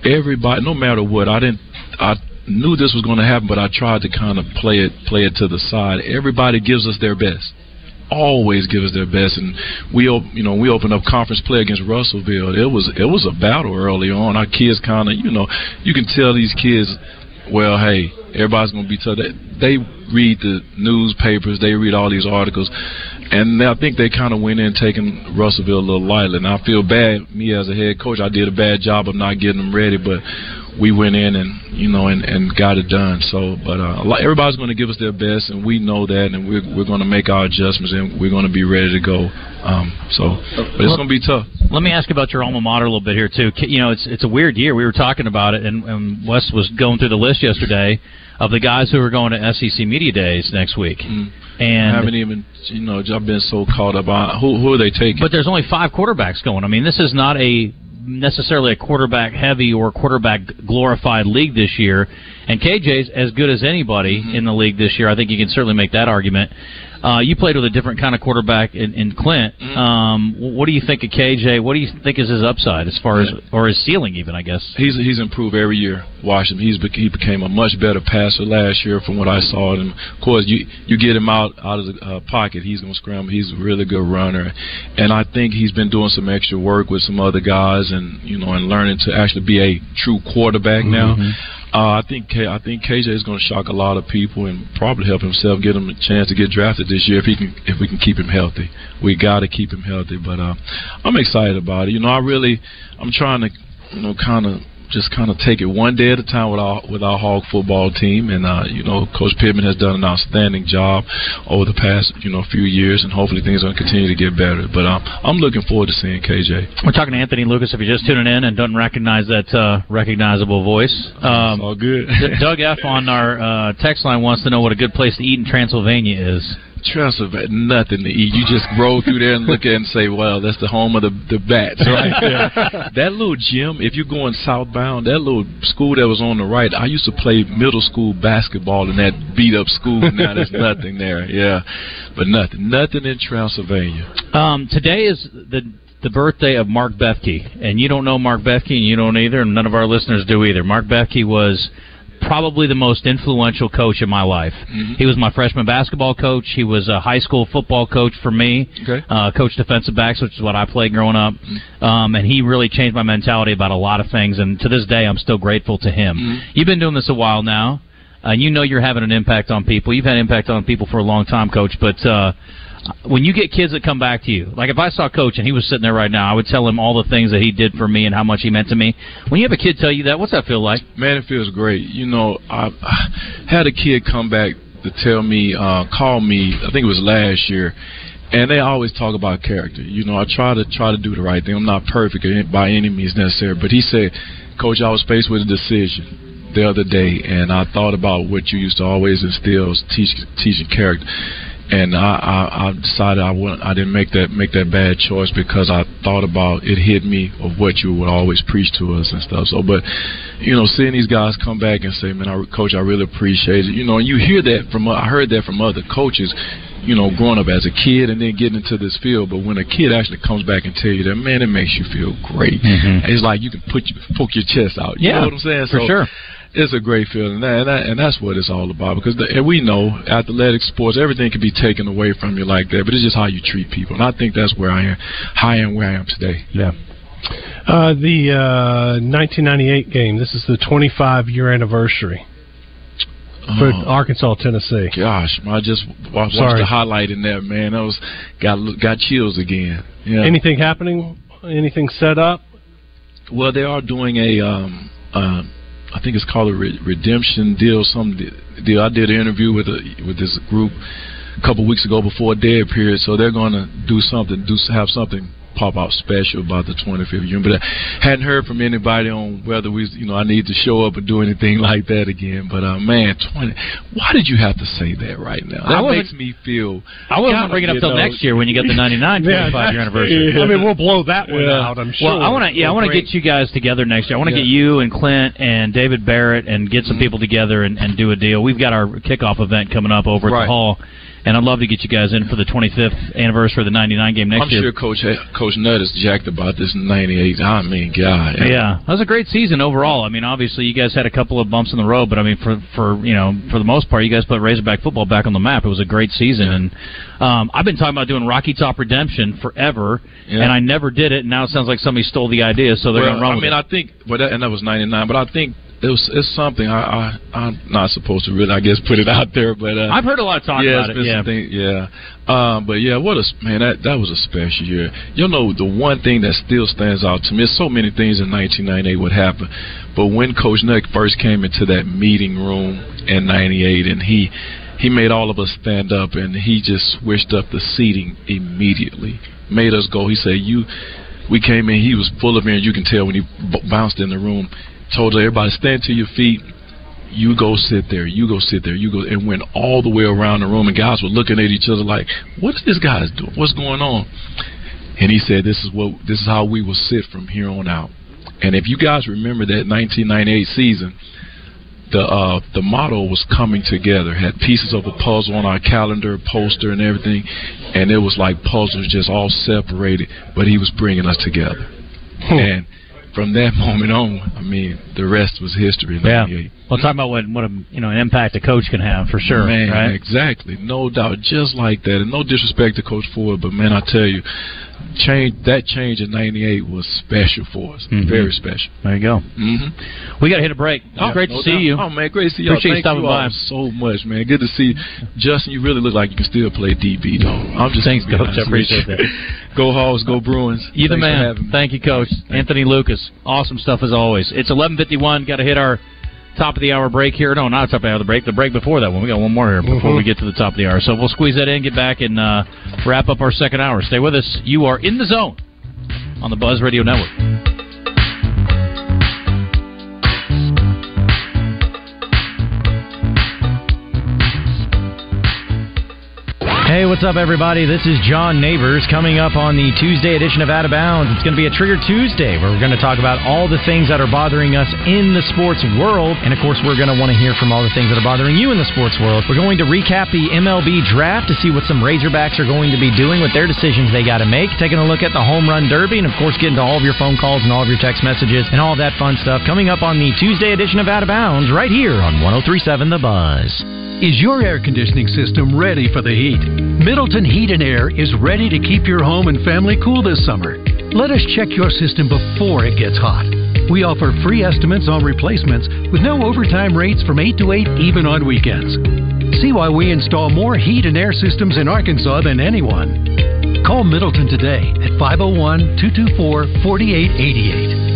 Everybody, no matter what, I didn't. I knew this was going to happen, but I tried to kind of play it play it to the side. Everybody gives us their best always give us their best. And we, you know, we opened up conference play against Russellville. It was it was a battle early on. Our kids kind of, you know, you can tell these kids, well, hey, everybody's gonna be tough. They, they read the newspapers, they read all these articles, and I think they kind of went in taking Russellville a little lightly. And I feel bad, me as a head coach, I did a bad job of not getting them ready, but we went in and you know and, and got it done. So, but uh, a lot- everybody's going to give us their best, and we know that, and we're we're going to make our adjustments, and we're going to be ready to go. Um, so, but it's going to be tough. Let me ask about your alma mater a little bit here too. You know, it's it's a weird year. We were talking about it, and, and Wes was going through the list yesterday of the guys who are going to SEC media days next week. I And haven't even, you know, I've been so caught up on who who are they taking. But there's only five quarterbacks going. I mean, this is not a necessarily a quarterback heavy or quarterback glorified league this year. And KJ's as good as anybody Mm-hmm. in the league this year. I think you can certainly make that argument. Uh, you played with a different kind of quarterback in, in Clint. Mm-hmm. Um, what do you think of KJ? What do you think is his upside as far as or his ceiling even? I guess. He's he's improved every year. Watch him. He's he became a much better passer last year from what I saw. And of course, you you get him out out of the uh, pocket, he's going to scramble. He's a really good runner, and I think he's been doing some extra work with some other guys, and you know, and learning to actually be a true quarterback now. Uh, I think K- I think KJ is going to shock a lot of people and probably help himself get him a chance to get drafted this year if he can if we can keep him healthy. We got to keep him healthy, but uh, I'm excited about it. You know, I really I'm trying to you know kind of just kind of take it one day at a time with our with our Hog football team, and uh, you know, Coach Pittman has done an outstanding job over the past you know few years, and hopefully things are going to continue to get better. But um, I'm looking forward to seeing KJ. We're talking to Anthony Lucas. If you're just tuning in and don't recognize that uh, recognizable voice, um, all good. Doug F on our uh, text line wants to know what a good place to eat in Transylvania is. Transylvania, nothing to eat. You just roll through there and look at it and say, "Well, that's the home of the the bats, right there." that little gym, if you're going southbound, that little school that was on the right, I used to play middle school basketball in that beat up school. Now there's nothing there. Yeah, but nothing, nothing in Transylvania. Um, today is the the birthday of Mark Bethke, and you don't know Mark Bethke, and you don't either, and none of our listeners do either. Mark Bethke was probably the most influential coach in my life. Mm-hmm. He was my freshman basketball coach. He was a high school football coach for me. Okay. Uh, coached defensive backs, which is what I played growing up. Um, and he really changed my mentality about a lot of things. And to this day, I'm still grateful to him. You've been doing this a while now. Uh, you know you're having an impact on people. You've had impact on people for a long time, Coach. But uh, when you get kids that come back to you, like if I saw Coach and he was sitting there right now, I would tell him all the things that he did for me and how much he meant to me. When you have a kid tell you that, what's that feel like? Man, it feels great. You know, I, had a kid come back to tell me, uh, call me. I think it was last year, and they always talk about character. You know, I try to try to do the right thing. I'm not perfect by any means necessary, but he said, "Coach, I was faced with a decision." The other day, and I thought about what you used to always instill, teach, teaching character and I, I, I decided I wouldn't, I didn't make that make that bad choice because I thought about it hit me of what you would always preach to us and stuff. So, but you know, seeing these guys come back and say, "Man, I, coach, I really appreciate it," you know, and you hear that from I heard that from other coaches. You know, growing up as a kid and then getting into this field, but when a kid actually comes back and tell you that, man, it makes you feel great. Mhm. It's like you can put you, poke your chest out. You Yeah, know what I'm saying? for sure. It's a great feeling, and, that, and, that, and that's what it's all about. Because the, and we know athletic sports, everything can be taken away from you like that, but it's just how you treat people. And I think that's where I am, how I am where I am today. Yeah. Uh, the uh, 1998 game. This is the 25 year anniversary for Oh. Arkansas, Tennessee. Gosh, I just wa- watched the highlight in that man. That was got got chills again. Yeah. Anything happening? Anything set up? Well, they are doing a, um, um, I think it's called a re- redemption deal. Some deal. I did an interview with a, with this group a couple weeks ago before dead period. So they're going to do something, do have something pop out special about the 25th year. But I hadn't heard from anybody on whether we, you know, I need to show up and do anything like that again. But uh, man, 20. Why did you have to say that right now? That wasn't- makes me feel. I wasn't kinda, bringing it up till next year when you get the 99 Yeah, 25 year anniversary. I mean, we'll blow that one Yeah. out. I'm sure. Well, I want to yeah, I want to get you guys together next year. I want to Yeah. get you and Clint and David Barrett and get some people together and, and do a deal. We've got our kickoff event coming up over at Right. the hall, and I'd love to get you guys in for the 25th anniversary of the 99 game next year. I'm sure Coach Coach Nutt is jacked about this in '98. I mean, God. Yeah, that was a great season overall. I mean, obviously you guys had a couple of bumps in the road, but I mean, for for you know, for the most part, you guys put Razorback football back on the map. It was a great season, and um, I've been talking about doing Rocky Top Redemption forever, Yeah. and I never did it. And now it sounds like somebody stole the idea, so they're well, going to run I with mean, it. I think, but that, and that was '99. But I think it was it's something I, I I'm not supposed to really, I guess, put it out there. But uh, I've heard a lot of talk yeah, about it. Yeah. thing- yeah. Um, but yeah, what a man that that was a special year. You know, the one thing that still stands out to me. There's so many things in 1998 would happen, but when Coach Nutt first came into that meeting room in '98, and he he made all of us stand up, and he just switched up the seating immediately, made us go. He said, "You." We came in. He was full of energy. You can tell when he b- bounced in the room. Told everybody, "Stand to your feet." you go sit there, you go sit there, you go, and went all the way around the room, and guys were looking at each other like, "What is this guy doing? What's going on?" And he said, "This is what this is how we will sit from here on out." And if you guys remember that 1998 season, the uh, the model was coming together. Had pieces of a puzzle on our calendar, poster, and everything, and it was like puzzles just all separated. But he was bringing us together, and from that moment on, I mean, the rest was history. Yeah. 98. Well, talk about what what a, you know an impact a coach can have for sure, man, right? Exactly, no doubt, just like that. And no disrespect to Coach Ford, but man, I tell you, change that change in '98 was special for us, Mhm. very special. There you go. Mm-hmm. We got to hit a break. Oh, great no to see doubt. you. Oh man, great to see you. Appreciate you Thank stopping you all by. so much, man. Good to see you. Justin. You really look like you can still play DB, though. I'm just Thanks, Coach. I appreciate that. go Hogs, go Bruins. You the man. Thank you, Coach. Anthony Lucas. Awesome stuff as always. It's 11:51. Got to hit our top of the hour break here. No, not top of the hour break. The break before that one. We got one more here before Mhm. we get to the top of the hour. So we'll squeeze that in, get back, and uh, wrap up our second hour. Stay with us. You are in the zone on the Buzz Radio Network. Hey, what's up, everybody? This is John Neighbors coming up on the Tuesday edition of Out of Bounds. It's going to be a Trigger Tuesday where we're going to talk about all the things that are bothering us in the sports world. And of course, we're going to want to hear from all the things that are bothering you in the sports world. We're going to recap the MLB draft to see what some Razorbacks are going to be doing with their decisions they got to make. Taking a look at the Home Run Derby and, of course, getting to all of your phone calls and all of your text messages and all that fun stuff coming up on the Tuesday edition of Out of Bounds right here on 1037 The Buzz. Is your air conditioning system ready for the heat? Middleton Heat and Air is ready to keep your home and family cool this summer. Let us check your system before it gets hot. We offer free estimates on replacements with no overtime rates from 8 to 8 even on weekends. See why we install more heat and air systems in Arkansas than anyone. Call Middleton today at 501 224 4888.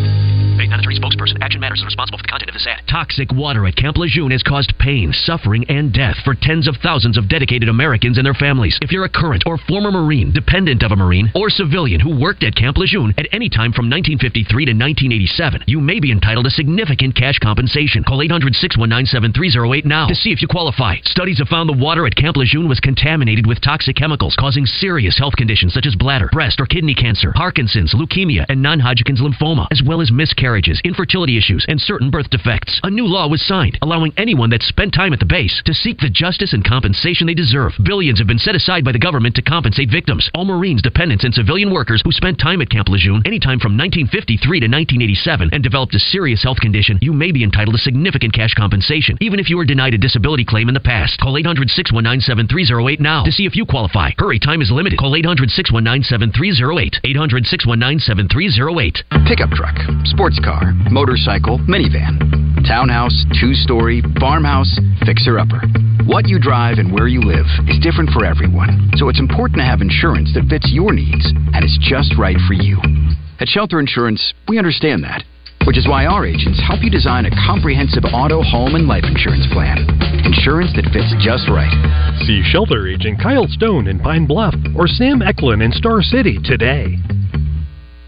Attorney. Action Matters is responsible for the content of this ad. Toxic water at Camp Lejeune has caused pain, suffering, and death for tens of thousands of dedicated Americans and their families. If you're a current or former Marine, dependent of a Marine, or civilian who worked at Camp Lejeune at any time from 1953 to 1987, you may be entitled to significant cash compensation. Call 800 619 7308 now to see if you qualify. Studies have found the water at Camp Lejeune was contaminated with toxic chemicals, causing serious health conditions such as bladder, breast, or kidney cancer, Parkinson's, leukemia, and non Hodgkin's lymphoma, as well as miscarriages, infertility issues, and certain birth defects. A new law was signed, allowing anyone that spent time at the base to seek the justice and compensation they deserve. Billions have been set aside by the government to compensate victims. All Marines, dependents, and civilian workers who spent time at Camp Lejeune anytime from 1953 to 1987 and developed a serious health condition, you may be entitled to significant cash compensation, even if you were denied a disability claim in the past. Call 800 619 7308 now to see if you qualify. Hurry, time is limited. Call 800 619 7308. 800 619 7308. Pickup truck, sports car, motorcycle, minivan, townhouse, two story, farmhouse, fixer upper. What you drive and where you live is different for everyone, so it's important to have insurance that fits your needs and is just right for you. At Shelter Insurance, we understand that, which is why our agents help you design a comprehensive auto, home, and life insurance plan. Insurance that fits just right. See shelter agent Kyle Stone in Pine Bluff or Sam Eklund in Star City today.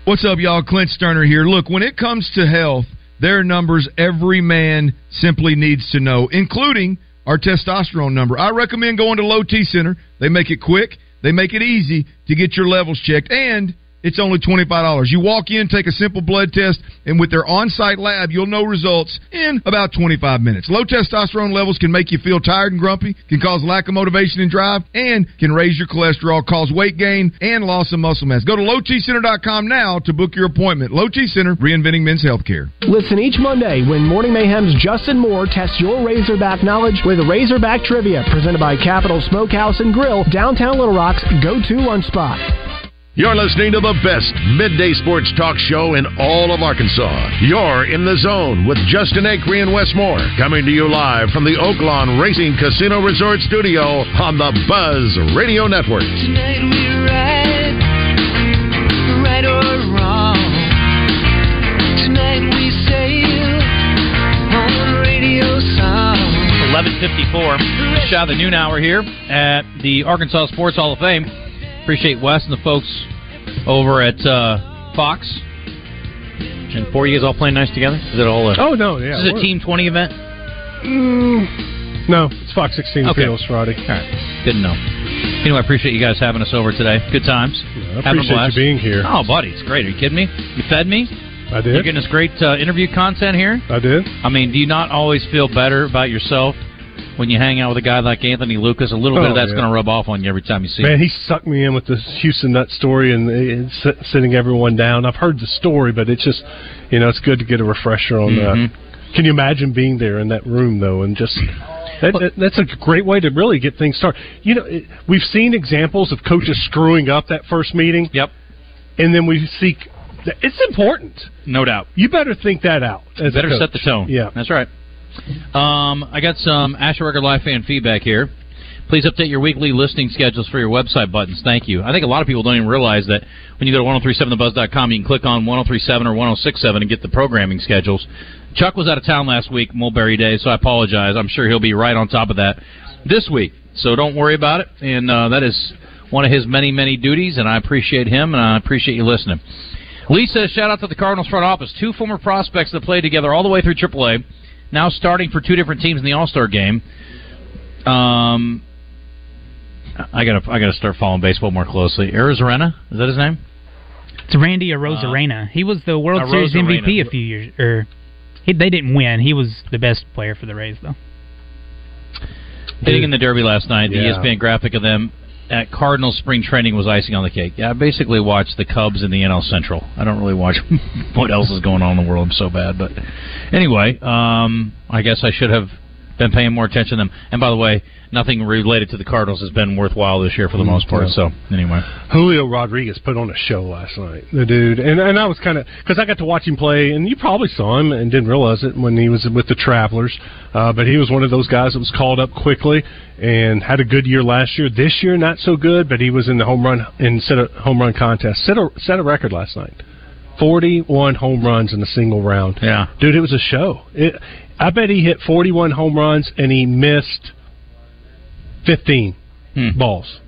What's up, y'all? Clint Stoerner here. Look, when it comes to health, there are numbers every man simply needs to know, including our testosterone number. I recommend going to Low T Center. They make it quick, they make it easy to get your levels checked, and it's only $25. You walk in, take a simple blood test, and with their on site lab, you'll know results in about 25 minutes. Low testosterone levels can make you feel tired and grumpy, can cause lack of motivation and drive, and can raise your cholesterol, cause weight gain, and loss of muscle mass. Go to lowtcenter.com now to book your appointment. Low T Center, reinventing men's healthcare. Listen each Monday when Morning Mayhem's Justin Moore tests your Razorback knowledge with Razorback Trivia, presented by Capital Smokehouse and Grill, downtown Little Rock's go-to lunch spot. You're listening to the best midday sports talk show in all of Arkansas. You're in the zone with Justin Acree and Wes Moore, coming to you live from the Oaklawn Racing Casino Resort Studio on the Buzz Radio Network. Tonight we ride, right or wrong. Tonight we sail on radio song. 11:54. Shot of the noon hour here at the Arkansas Sports Hall of Fame. Appreciate Wes and the folks over at uh, Fox. And four you guys all playing nice together? Is it all? A, Oh, no, yeah. Is this a Team 20 event? Mm, no, it's Fox 16 Okay. Fields Friday. All right. Didn't know. Anyway, I appreciate you guys having us over today. Good times. I Having a appreciate blast. you being here. Oh, buddy, it's great. Are you kidding me? You fed me. I did. You're getting this great uh, interview content here. I did. I mean, do you not always feel better about yourself when you hang out with a guy like Anthony Lucas? A little bit Oh, of that's yeah. going to rub off on you every time you see Man, him. he sucked me in with this Houston Nutt story and, sit- sitting everyone down. I've heard the story, but it's just, you know, it's good to get a refresher on Mhm. that. Can you imagine being there in that room though, and just that, that, that's a great way to really get things started. You know, it, we've seen examples of coaches screwing up that first meeting. Yep. And then we seek. It's important. No doubt. You better think that out. Better set the tone. Yeah. That's right. Um, I got some Asher Record Live fan feedback here. Please update your weekly listing schedules for your website buttons. Thank you. I think a lot of people don't even realize that when you go to 1037thebuzz.com, you can click on 1037 or 1067 and get the programming schedules. Chuck was out of town last week, Mulberry Day, so I apologize. I'm sure he'll be right on top of that this week. So don't worry about it. And uh, that is one of his many, many duties, and I appreciate him, and I appreciate you listening. Lee says, shout out to the Cardinals front office. Two former prospects that played together all the way through AAA, now starting for two different teams in the All Star game. Um, I gotta, I gotta start following baseball more closely. Arizarena, is that his name? It's Randy Arozarena. he was the World Series Arozarena. MVP a few years. Or he, they didn't win. He was the best player for the Rays, though. Hitting in the Derby last night. The Yeah. ESPN graphic of them at Cardinals spring training was icing on the cake. Yeah, I basically watched the Cubs and the NL Central. I don't really watch what else is going on in the world. I'm so bad, but anyway, um, I guess I should have been paying more attention to them. And by the way, nothing related to the Cardinals has been worthwhile this year for the Mm, most part. So anyway, Julio Rodriguez put on a show last night. The dude, and and I was kind of because I got to watch him play, and you probably saw him and didn't realize it when he was with the Travelers. Uh, but he was one of those guys that was called up quickly and had a good year last year. This year, not so good, but he was in the home run in set a home run contest. Set a set a record last night. Forty-one home runs in a single round. Yeah, dude, it was a show. It, I bet he hit forty-one home runs and he missed fifteen hmm. balls.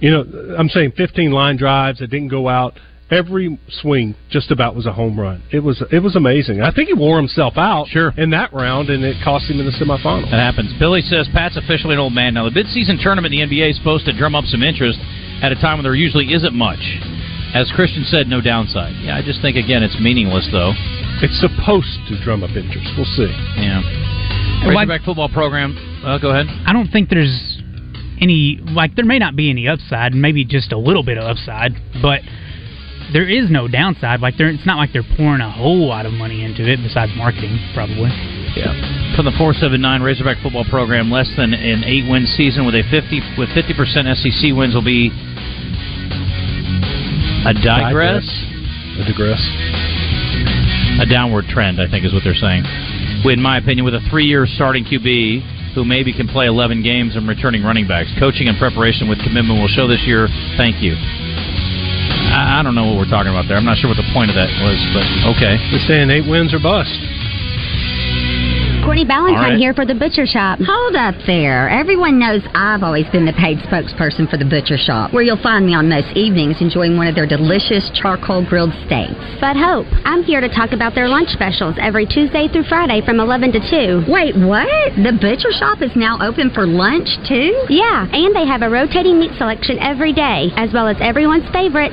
You know, I'm saying 15 line drives that didn't go out. Every swing just about was a home run. It was it was amazing. I think he wore himself out sure. in that round, and it cost him in the semifinals. That happens. Billy says Pat's officially an old man now. The midseason tournament in the NBA is supposed to drum up some interest at a time when there usually isn't much. As Christian said, no downside. Yeah, I just think again it's meaningless though. It's supposed to drum up interest. We'll see. Yeah. Razorback football program. Uh, go ahead. I don't think there's any like there may not be any upside, maybe just a little bit of upside, but there is no downside. Like it's not like they're pouring a whole lot of money into it besides marketing, probably. Yeah. From the four seven nine Razorback football program, less than an eight win season with a fifty with fifty percent SEC wins will be a digress. A digress. A downward trend, I think, is what they're saying. In my opinion, with a three-year starting QB who maybe can play 11 games and returning running backs, coaching and preparation with commitment will show this year. Thank you. I, I don't know what we're talking about there. I'm not sure what the point of that was, but okay. They're saying eight wins or bust. Courtney Ballantyne All right. here for the Butcher Shop. Hold up there. Everyone knows I've always been the paid spokesperson for the Butcher Shop, where you'll find me on most evenings enjoying one of their delicious charcoal grilled steaks. But Hope, I'm here to talk about their lunch specials every Tuesday through Friday from 11 to 2. Wait, what? The Butcher Shop is now open for lunch, too? Yeah, and they have a rotating meat selection every day, as well as everyone's favorite